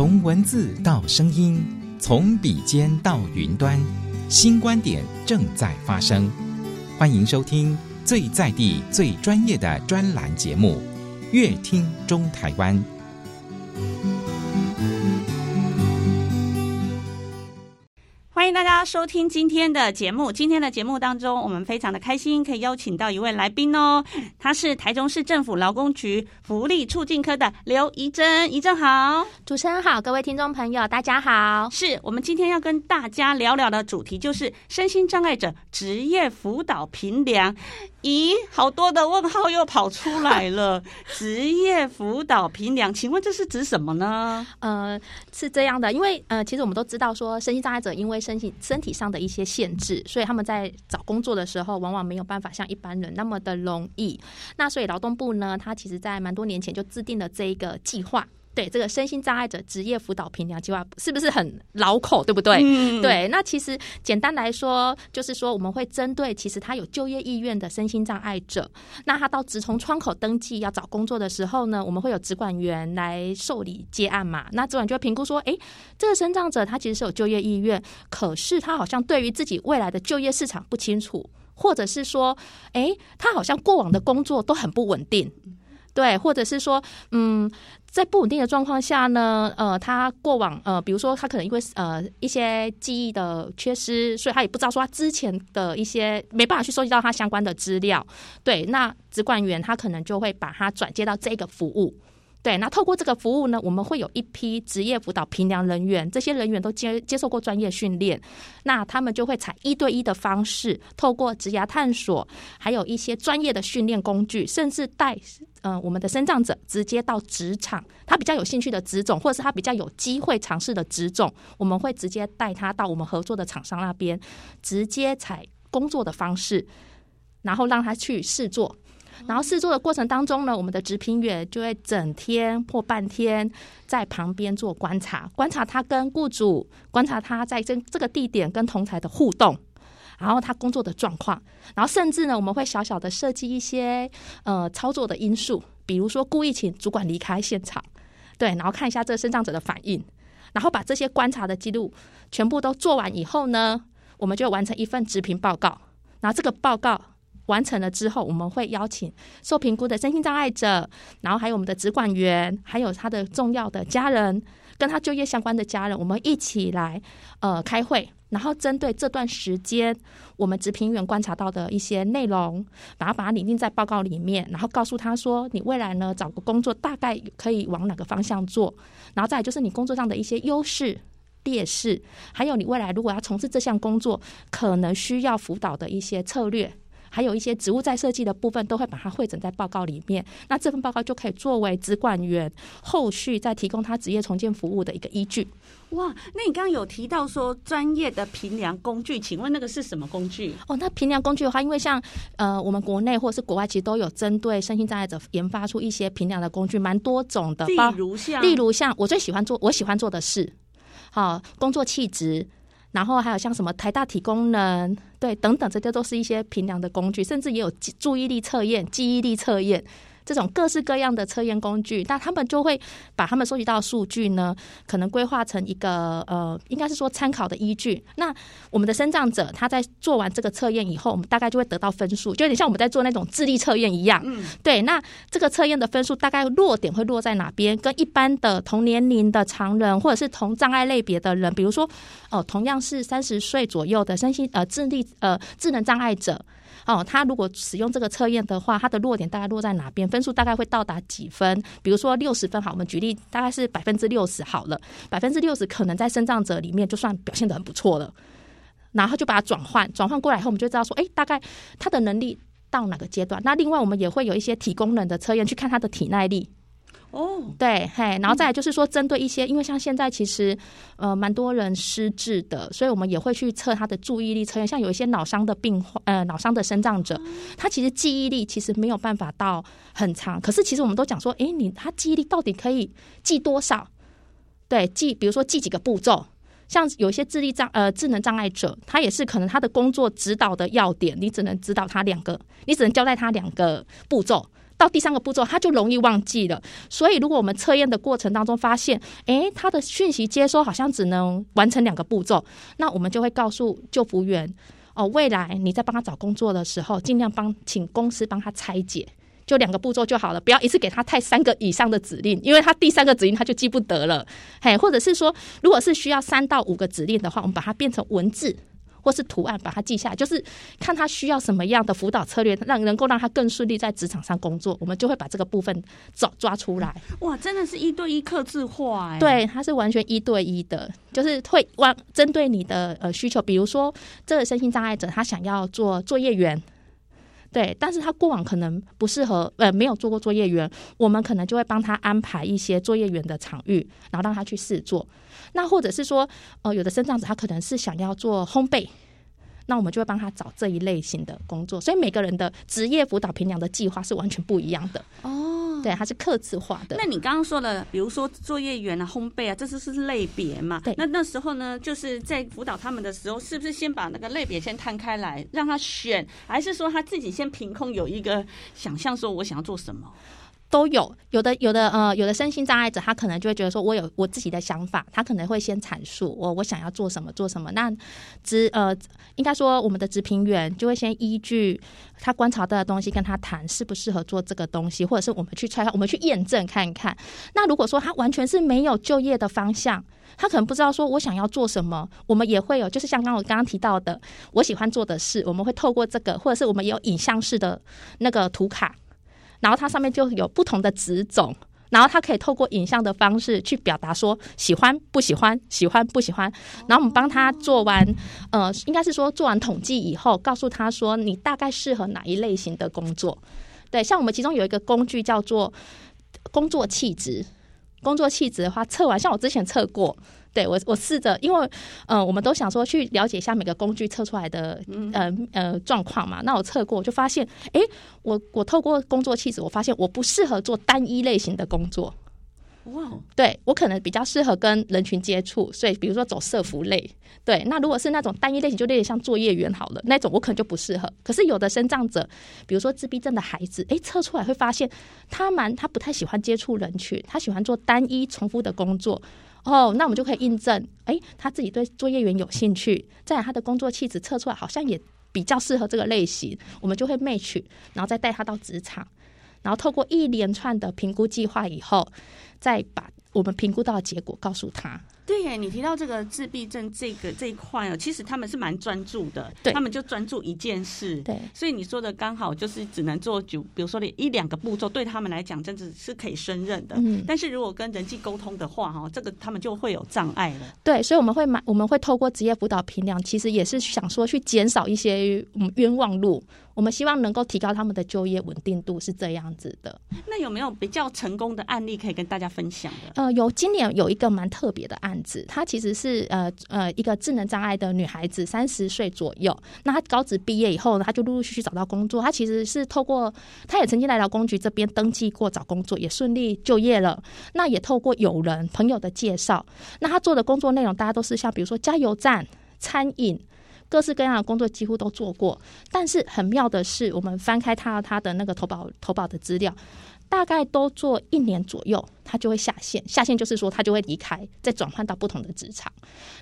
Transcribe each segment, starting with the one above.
从文字到声音，从笔尖到云端，新观点正在发生。欢迎收听最在地、最专业的专栏节目《乐听中台湾》。迎大家收听今天的节目。今天的节目当中，我们非常的开心，可以邀请到一位来宾哦。他是台中市政府劳工局福利促进科的刘怡珍。怡珍好，主持人好，各位听众朋友大家好。是我们今天要跟大家聊聊的主题，就是身心障碍者职业辅导评量。咦，好多的问号又跑出来了。职业辅导评量，请问这是指什么呢？呃，是这样的，因为呃，其实我们都知道说，身心障碍者因为身身体上的一些限制，所以他们在找工作的时候，往往没有办法像一般人那么的容易。那所以劳动部呢，他其实在蛮多年前就制定了这一个计划。对这个身心障碍者职业辅导评量计划是不是很老口，对不对？嗯、对，那其实简单来说，就是说我们会针对其实他有就业意愿的身心障碍者，那他到直从窗口登记要找工作的时候呢，我们会有直管员来受理接案嘛。那主管就会评估说，哎，这个身障者他其实是有就业意愿，可是他好像对于自己未来的就业市场不清楚，或者是说，哎，他好像过往的工作都很不稳定。对，或者是说，嗯，在不稳定的状况下呢，呃，他过往呃，比如说他可能因为呃一些记忆的缺失，所以他也不知道说他之前的一些没办法去收集到他相关的资料。对，那直管员他可能就会把他转接到这个服务。对，那透过这个服务呢，我们会有一批职业辅导评量人员，这些人员都接接受过专业训练，那他们就会采一对一的方式，透过职涯探索，还有一些专业的训练工具，甚至带呃我们的身障者直接到职场，他比较有兴趣的职种，或者是他比较有机会尝试的职种，我们会直接带他到我们合作的厂商那边，直接采工作的方式，然后让他去试做。然后试做的过程当中呢，我们的职评员就会整天或半天在旁边做观察，观察他跟雇主，观察他在这这个地点跟同台的互动，然后他工作的状况，然后甚至呢，我们会小小的设计一些呃操作的因素，比如说故意请主管离开现场，对，然后看一下这个身障者的反应，然后把这些观察的记录全部都做完以后呢，我们就完成一份职评报告，然后这个报告。完成了之后，我们会邀请受评估的身心障碍者，然后还有我们的职管员，还有他的重要的家人，跟他就业相关的家人，我们一起来呃开会，然后针对这段时间我们职评员观察到的一些内容，把它把它拟定在报告里面，然后告诉他说，你未来呢找个工作大概可以往哪个方向做，然后再就是你工作上的一些优势、劣势，还有你未来如果要从事这项工作，可能需要辅导的一些策略。还有一些植物再设计的部分，都会把它汇整在报告里面。那这份报告就可以作为职管员后续再提供他职业重建服务的一个依据。哇，那你刚刚有提到说专业的评量工具，请问那个是什么工具？哦，那评量工具的话，因为像呃我们国内或是国外，其实都有针对身心障碍者研发出一些评量的工具，蛮多种的。例如像，例如像我最喜欢做，我喜欢做的事，好工作气质。然后还有像什么台大体功能，对，等等，这些都是一些平量的工具，甚至也有注意力测验、记忆力测验。这种各式各样的测验工具，那他们就会把他们收集到的数据呢，可能规划成一个呃，应该是说参考的依据。那我们的身障者他在做完这个测验以后，我们大概就会得到分数，就有点像我们在做那种智力测验一样。嗯，对。那这个测验的分数大概落点会落在哪边？跟一般的同年龄的常人，或者是同障碍类别的人，比如说哦、呃，同样是三十岁左右的身心呃智力呃智能障碍者。哦，他如果使用这个测验的话，他的弱点大概落在哪边？分数大概会到达几分？比如说六十分，好，我们举例，大概是百分之六十好了，百分之六十可能在生长者里面就算表现的很不错了。然后就把它转换，转换过来以后，我们就知道说，哎，大概他的能力到哪个阶段？那另外我们也会有一些体功能的测验，去看他的体耐力。哦，oh, 对，嘿，然后再来就是说，针对一些，嗯、因为像现在其实呃蛮多人失智的，所以我们也会去测他的注意力测验。像有一些脑伤的病患，呃，脑伤的生长者，他其实记忆力其实没有办法到很长。可是其实我们都讲说，诶，你他记忆力到底可以记多少？对，记，比如说记几个步骤。像有一些智力障呃智能障碍者，他也是可能他的工作指导的要点，你只能指导他两个，你只能交代他两个步骤。到第三个步骤，他就容易忘记了。所以，如果我们测验的过程当中发现，诶，他的讯息接收好像只能完成两个步骤，那我们就会告诉救服员哦，未来你在帮他找工作的时候，尽量帮请公司帮他拆解。就两个步骤就好了，不要一次给他太三个以上的指令，因为他第三个指令他就记不得了。嘿，或者是说，如果是需要三到五个指令的话，我们把它变成文字或是图案，把它记下来，就是看他需要什么样的辅导策略，让能够让他更顺利在职场上工作，我们就会把这个部分找抓出来。哇，真的是一对一刻字化哎！对，它是完全一对一的，就是会往针对你的呃需求，比如说这个身心障碍者他想要做作业员。对，但是他过往可能不适合，呃，没有做过作业员，我们可能就会帮他安排一些作业员的场域，然后让他去试做。那或者是说，呃，有的生长者他可能是想要做烘焙。那我们就会帮他找这一类型的工作，所以每个人的职业辅导评量的计划是完全不一样的哦。对，它是刻字化的。那你刚刚说了，比如说作业员啊、烘焙啊，这是是类别嘛？对。那那时候呢，就是在辅导他们的时候，是不是先把那个类别先摊开来让他选，还是说他自己先凭空有一个想象，说我想要做什么？都有，有的有的呃，有的身心障碍者，他可能就会觉得说，我有我自己的想法，他可能会先阐述我我想要做什么做什么。那职呃，应该说我们的职评员就会先依据他观察到的东西跟他谈适不适合做这个东西，或者是我们去揣，我们去验证看一看。那如果说他完全是没有就业的方向，他可能不知道说我想要做什么，我们也会有，就是像刚我刚刚提到的，我喜欢做的事，我们会透过这个，或者是我们有影像式的那个图卡。然后它上面就有不同的职种，然后它可以透过影像的方式去表达说喜欢不喜欢，喜欢不喜欢。然后我们帮他做完，呃，应该是说做完统计以后，告诉他说你大概适合哪一类型的工作。对，像我们其中有一个工具叫做工作气质，工作气质的话测完，像我之前测过。对我，我试着，因为，嗯、呃，我们都想说去了解一下每个工具测出来的，呃呃状况嘛。那我测过，我就发现，哎，我我透过工作气质，我发现我不适合做单一类型的工作。哇，对我可能比较适合跟人群接触，所以比如说走社服类。对，那如果是那种单一类型，就有点像作业员好了，那种我可能就不适合。可是有的生长者，比如说自闭症的孩子，哎，测出来会发现他蛮他不太喜欢接触人群，他喜欢做单一重复的工作。哦，那我们就可以印证，哎，他自己对作业员有兴趣，再来他的工作气质测出来好像也比较适合这个类型，我们就会 match，然后再带他到职场，然后透过一连串的评估计划以后，再把我们评估到的结果告诉他。对耶，你提到这个自闭症这个这一块哦，其实他们是蛮专注的，对，他们就专注一件事，对，所以你说的刚好就是只能做就，比如说你一两个步骤，对他们来讲真的是可以胜任的。嗯，但是如果跟人际沟通的话，哈，这个他们就会有障碍了。对，所以我们会买，我们会透过职业辅导评量，其实也是想说去减少一些嗯冤枉路。我们希望能够提高他们的就业稳定度，是这样子的。那有没有比较成功的案例可以跟大家分享的？呃，有，今年有一个蛮特别的案子，她其实是呃呃一个智能障碍的女孩子，三十岁左右。那她高职毕业以后呢，她就陆陆续续找到工作。她其实是透过，她也曾经来劳工局这边登记过找工作，也顺利就业了。那也透过友人朋友的介绍，那她做的工作内容，大家都是像比如说加油站、餐饮。各式各样的工作几乎都做过，但是很妙的是，我们翻开他他的那个投保投保的资料，大概都做一年左右，他就会下线。下线就是说他就会离开，再转换到不同的职场。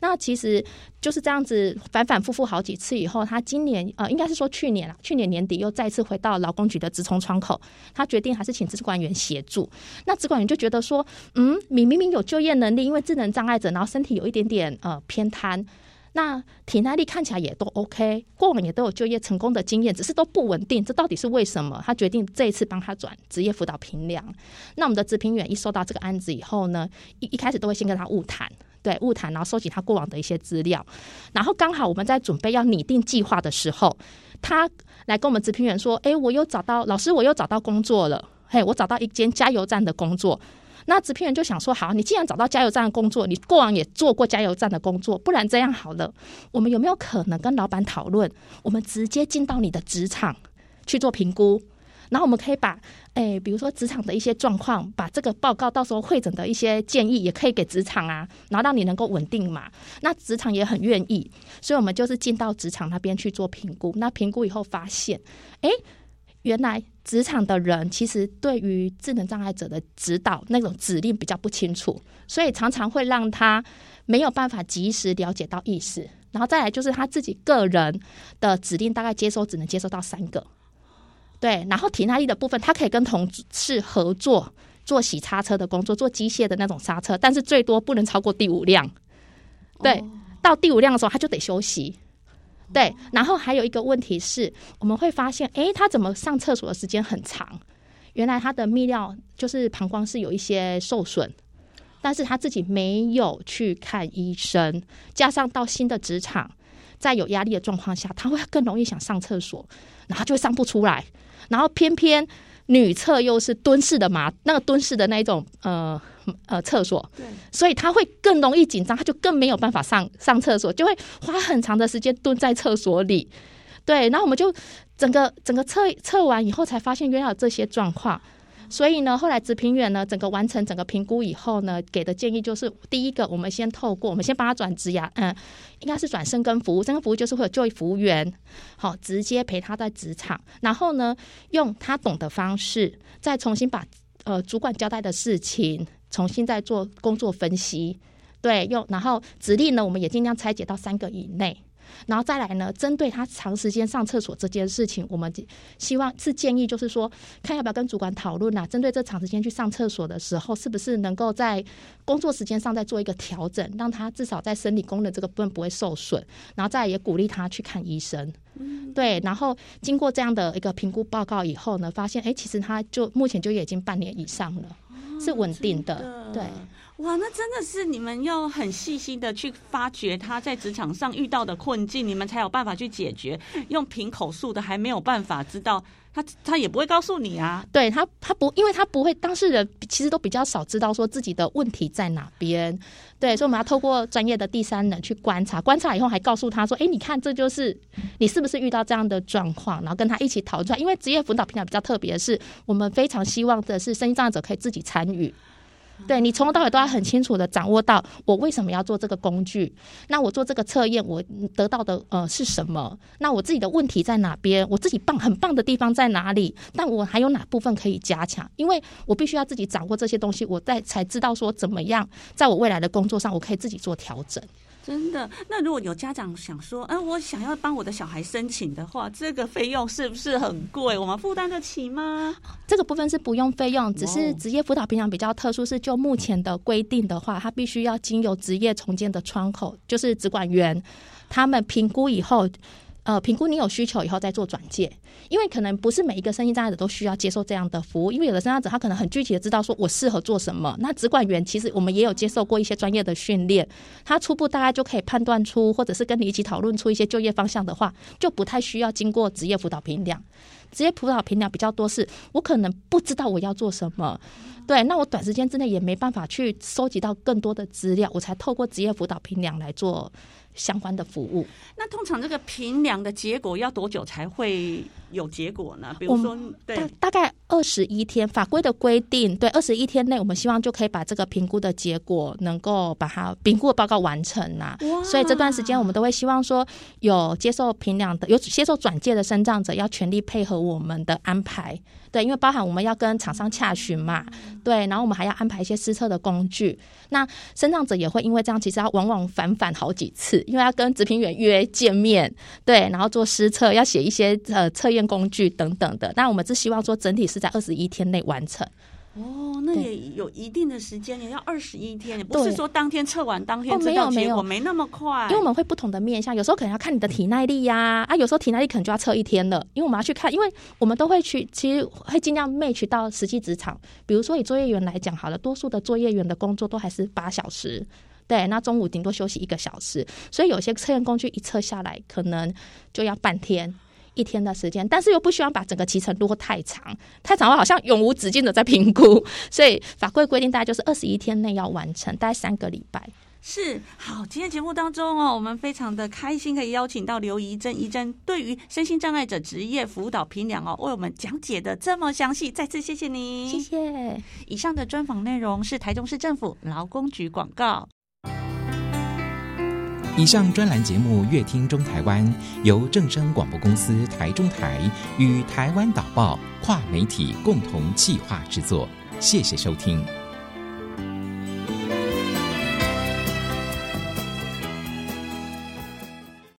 那其实就是这样子反反复复好几次以后，他今年呃应该是说去年了，去年年底又再次回到劳工局的职冲窗口，他决定还是请职管员协助。那职管员就觉得说，嗯，你明明有就业能力，因为智能障碍者，然后身体有一点点呃偏瘫。那体耐力看起来也都 OK，过往也都有就业成功的经验，只是都不稳定，这到底是为什么？他决定这一次帮他转职业辅导评量。那我们的职评员一收到这个案子以后呢，一一开始都会先跟他晤谈，对，晤谈，然后收集他过往的一些资料，然后刚好我们在准备要拟定计划的时候，他来跟我们职评员说：“哎，我又找到老师，我又找到工作了，嘿，我找到一间加油站的工作。”那职评员就想说：好，你既然找到加油站的工作，你过往也做过加油站的工作，不然这样好了，我们有没有可能跟老板讨论，我们直接进到你的职场去做评估，然后我们可以把，诶，比如说职场的一些状况，把这个报告到时候会诊的一些建议，也可以给职场啊，然后让你能够稳定嘛。那职场也很愿意，所以我们就是进到职场那边去做评估。那评估以后发现，诶。原来职场的人其实对于智能障碍者的指导那种指令比较不清楚，所以常常会让他没有办法及时了解到意思。然后再来就是他自己个人的指令，大概接收只能接收到三个。对，然后体耐力的部分，他可以跟同事合作做洗刹车的工作，做机械的那种刹车，但是最多不能超过第五辆。对，到第五辆的时候他就得休息。对，然后还有一个问题是，我们会发现，哎，他怎么上厕所的时间很长？原来他的泌尿就是膀胱是有一些受损，但是他自己没有去看医生，加上到新的职场，在有压力的状况下，他会更容易想上厕所，然后就上不出来，然后偏偏。女厕又是蹲式的嘛，那个蹲式的那一种呃呃厕所，对，所以他会更容易紧张，他就更没有办法上上厕所，就会花很长的时间蹲在厕所里，对，然后我们就整个整个测测完以后才发现原来有这些状况。所以呢，后来职评员呢，整个完成整个评估以后呢，给的建议就是：第一个，我们先透过，我们先帮他转职涯，嗯，应该是转生跟服务，深耕服务就是会有就业服务员，好，直接陪他在职场，然后呢，用他懂的方式，再重新把呃主管交代的事情，重新再做工作分析，对，用然后指令呢，我们也尽量拆解到三个以内。然后再来呢，针对他长时间上厕所这件事情，我们希望是建议，就是说，看要不要跟主管讨论啊。针对这长时间去上厕所的时候，是不是能够在工作时间上再做一个调整，让他至少在生理功能这个部分不会受损。然后再来也鼓励他去看医生。嗯，对。然后经过这样的一个评估报告以后呢，发现哎，其实他就目前就已经半年以上了，是稳定的。哦，对。哇，那真的是你们要很细心的去发掘他在职场上遇到的困境，你们才有办法去解决。用凭口述的还没有办法知道，他他也不会告诉你啊。对他，他不，因为他不会，当事人其实都比较少知道说自己的问题在哪边。对，所以我们要透过专业的第三人去观察，观察以后还告诉他说：“哎，你看，这就是你是不是遇到这样的状况？”然后跟他一起讨论出来。因为职业辅导平台比较特别的是，我们非常希望的是身心障碍者可以自己参与。对，你从头到尾都要很清楚的掌握到我为什么要做这个工具，那我做这个测验我得到的呃是什么？那我自己的问题在哪边？我自己棒很棒的地方在哪里？但我还有哪部分可以加强？因为我必须要自己掌握这些东西，我在才知道说怎么样在我未来的工作上我可以自己做调整。真的？那如果有家长想说，哎、呃，我想要帮我的小孩申请的话，这个费用是不是很贵？我们负担得起吗？这个部分是不用费用，只是职业辅导平常比较特殊，是就目前的规定的话，它必须要经由职业重建的窗口，就是职管员，他们评估以后。呃，评估你有需求以后再做转介，因为可能不是每一个身心障碍者都需要接受这样的服务，因为有的身障者他可能很具体的知道说我适合做什么。那职管员其实我们也有接受过一些专业的训练，他初步大概就可以判断出，或者是跟你一起讨论出一些就业方向的话，就不太需要经过职业辅导评量。职业辅导评量比较多是，我可能不知道我要做什么，对，那我短时间之内也没办法去收集到更多的资料，我才透过职业辅导评量来做。相关的服务，那通常这个评量的结果要多久才会有结果呢？比如说，对，大大概二十一天，法规的规定，对，二十一天内，我们希望就可以把这个评估的结果能够把它评估的报告完成呐。所以这段时间我们都会希望说，有接受评量的、有接受转介的身障者，要全力配合我们的安排。对，因为包含我们要跟厂商洽询嘛，对，然后我们还要安排一些施测的工具。那身障者也会因为这样，其实要往往反反好几次，因为要跟植评员约见面，对，然后做施测，要写一些呃测验工具等等的。那我们是希望说，整体是在二十一天内完成。哦，那也有一定的时间，也要二十一天，也不是说当天测完当天知道结果，没那么快。因为我们会不同的面向，有时候可能要看你的体耐力呀，啊，啊，有时候体耐力可能就要测一天了，因为我们要去看，因为我们都会去，其实会尽量 match 到实际职场。比如说以作业员来讲，好了，多数的作业员的工作都还是八小时，对，那中午顶多休息一个小时，所以有些测验工具一测下来，可能就要半天。一天的时间，但是又不希望把整个期程拖太长，太长的话好像永无止境的在评估，所以法规规定大概就是二十一天内要完成，大概三个礼拜。是，好，今天节目当中哦，我们非常的开心可以邀请到刘怡珍，怡珍对于身心障碍者职业辅导评量哦，为我们讲解的这么详细，再次谢谢您，谢谢。以上的专访内容是台中市政府劳工局广告。以上专栏节目《乐听中台湾》由正声广播公司台中台与台湾导报跨媒体共同企划制作，谢谢收听。